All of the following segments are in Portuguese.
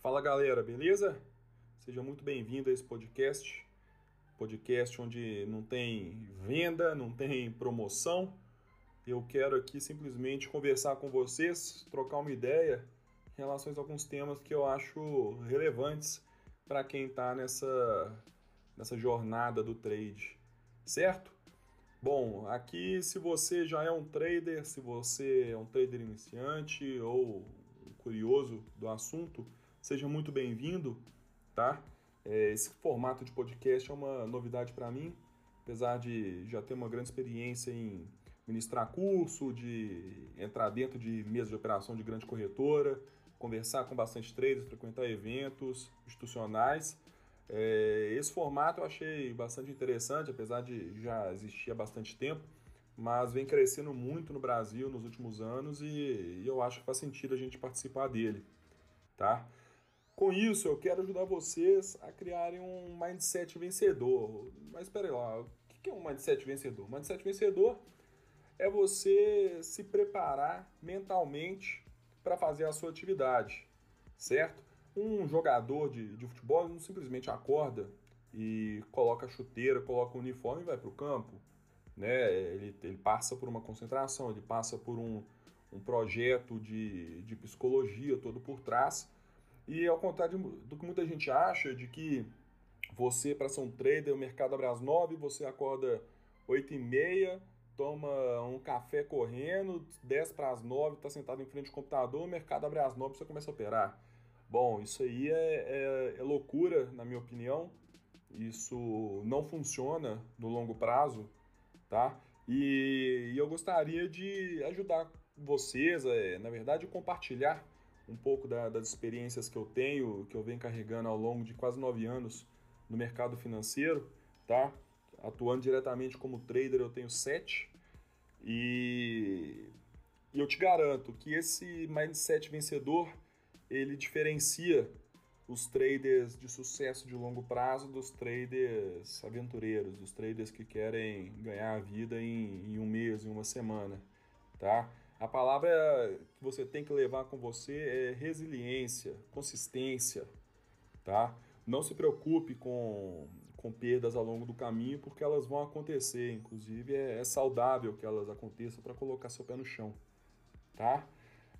Fala galera, beleza? Seja muito bem-vindo a esse podcast. Podcast onde não tem venda, não tem promoção. Eu quero aqui simplesmente conversar com vocês, trocar uma ideia em relação a alguns temas que eu acho relevantes para quem está nessa, nessa jornada do trade, certo? Bom, aqui se você já é um trader, se você é um trader iniciante ou curioso do assunto, seja muito bem-vindo, tá? É, esse formato de podcast é uma novidade para mim, apesar de já ter uma grande experiência em ministrar curso, de entrar dentro de mesa de operação de grande corretora, conversar com bastante traders, frequentar eventos institucionais. É, esse formato eu achei bastante interessante, apesar de já existir há bastante tempo, mas vem crescendo muito no Brasil nos últimos anos e, e eu acho que faz sentido a gente participar dele, tá? Com isso, eu quero ajudar vocês a criarem um mindset vencedor. Mas espera lá, o que é um mindset vencedor? mindset vencedor é você se preparar mentalmente para fazer a sua atividade, certo? Um jogador de, de futebol não simplesmente acorda e coloca a chuteira, coloca o uniforme e vai para o campo. Né? Ele, ele passa por uma concentração, ele passa por um, um projeto de, de psicologia todo por trás e ao contrário do que muita gente acha, de que você, para ser um trader, o mercado abre às 9, você acorda 8 e meia, toma um café correndo, 10 para as 9, está sentado em frente ao computador, o mercado abre às 9 e você começa a operar. Bom, isso aí é, é, é loucura, na minha opinião. Isso não funciona no longo prazo, tá? E, e eu gostaria de ajudar vocês, é, na verdade, compartilhar um pouco da, das experiências que eu tenho, que eu venho carregando ao longo de quase nove anos no mercado financeiro, tá? Atuando diretamente como trader, eu tenho sete. E, e eu te garanto que esse mindset vencedor, ele diferencia os traders de sucesso de longo prazo dos traders aventureiros, dos traders que querem ganhar a vida em, em um mês, em uma semana, tá? A palavra que você tem que levar com você é resiliência, consistência, tá? Não se preocupe com, com perdas ao longo do caminho, porque elas vão acontecer. Inclusive, é, é saudável que elas aconteçam para colocar seu pé no chão, tá?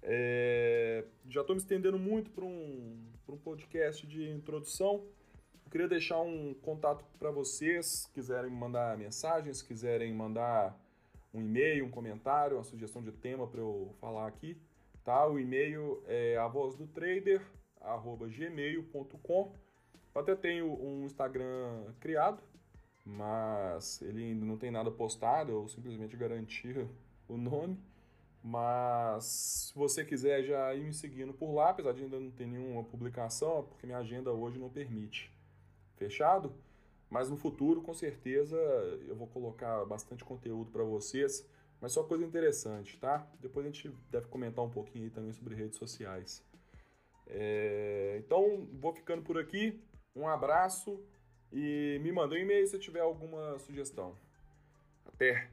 É, já estou me estendendo muito para um, um podcast de introdução. Eu queria deixar um contato para vocês, se quiserem mandar mensagens, se quiserem mandar um e-mail, um comentário, uma sugestão de tema para eu falar aqui, tá? O e-mail é a voz do trader gmail.com. Até tenho um Instagram criado, mas ele ainda não tem nada postado, eu simplesmente garanti o nome. Mas se você quiser já ir me seguindo por lá, apesar de ainda não ter nenhuma publicação, porque minha agenda hoje não permite. Fechado? Mas no futuro, com certeza, eu vou colocar bastante conteúdo para vocês, mas só coisa interessante, tá? Depois a gente deve comentar um pouquinho aí também sobre redes sociais. É... Então, vou ficando por aqui. Um abraço e me manda um e-mail se tiver alguma sugestão. Até!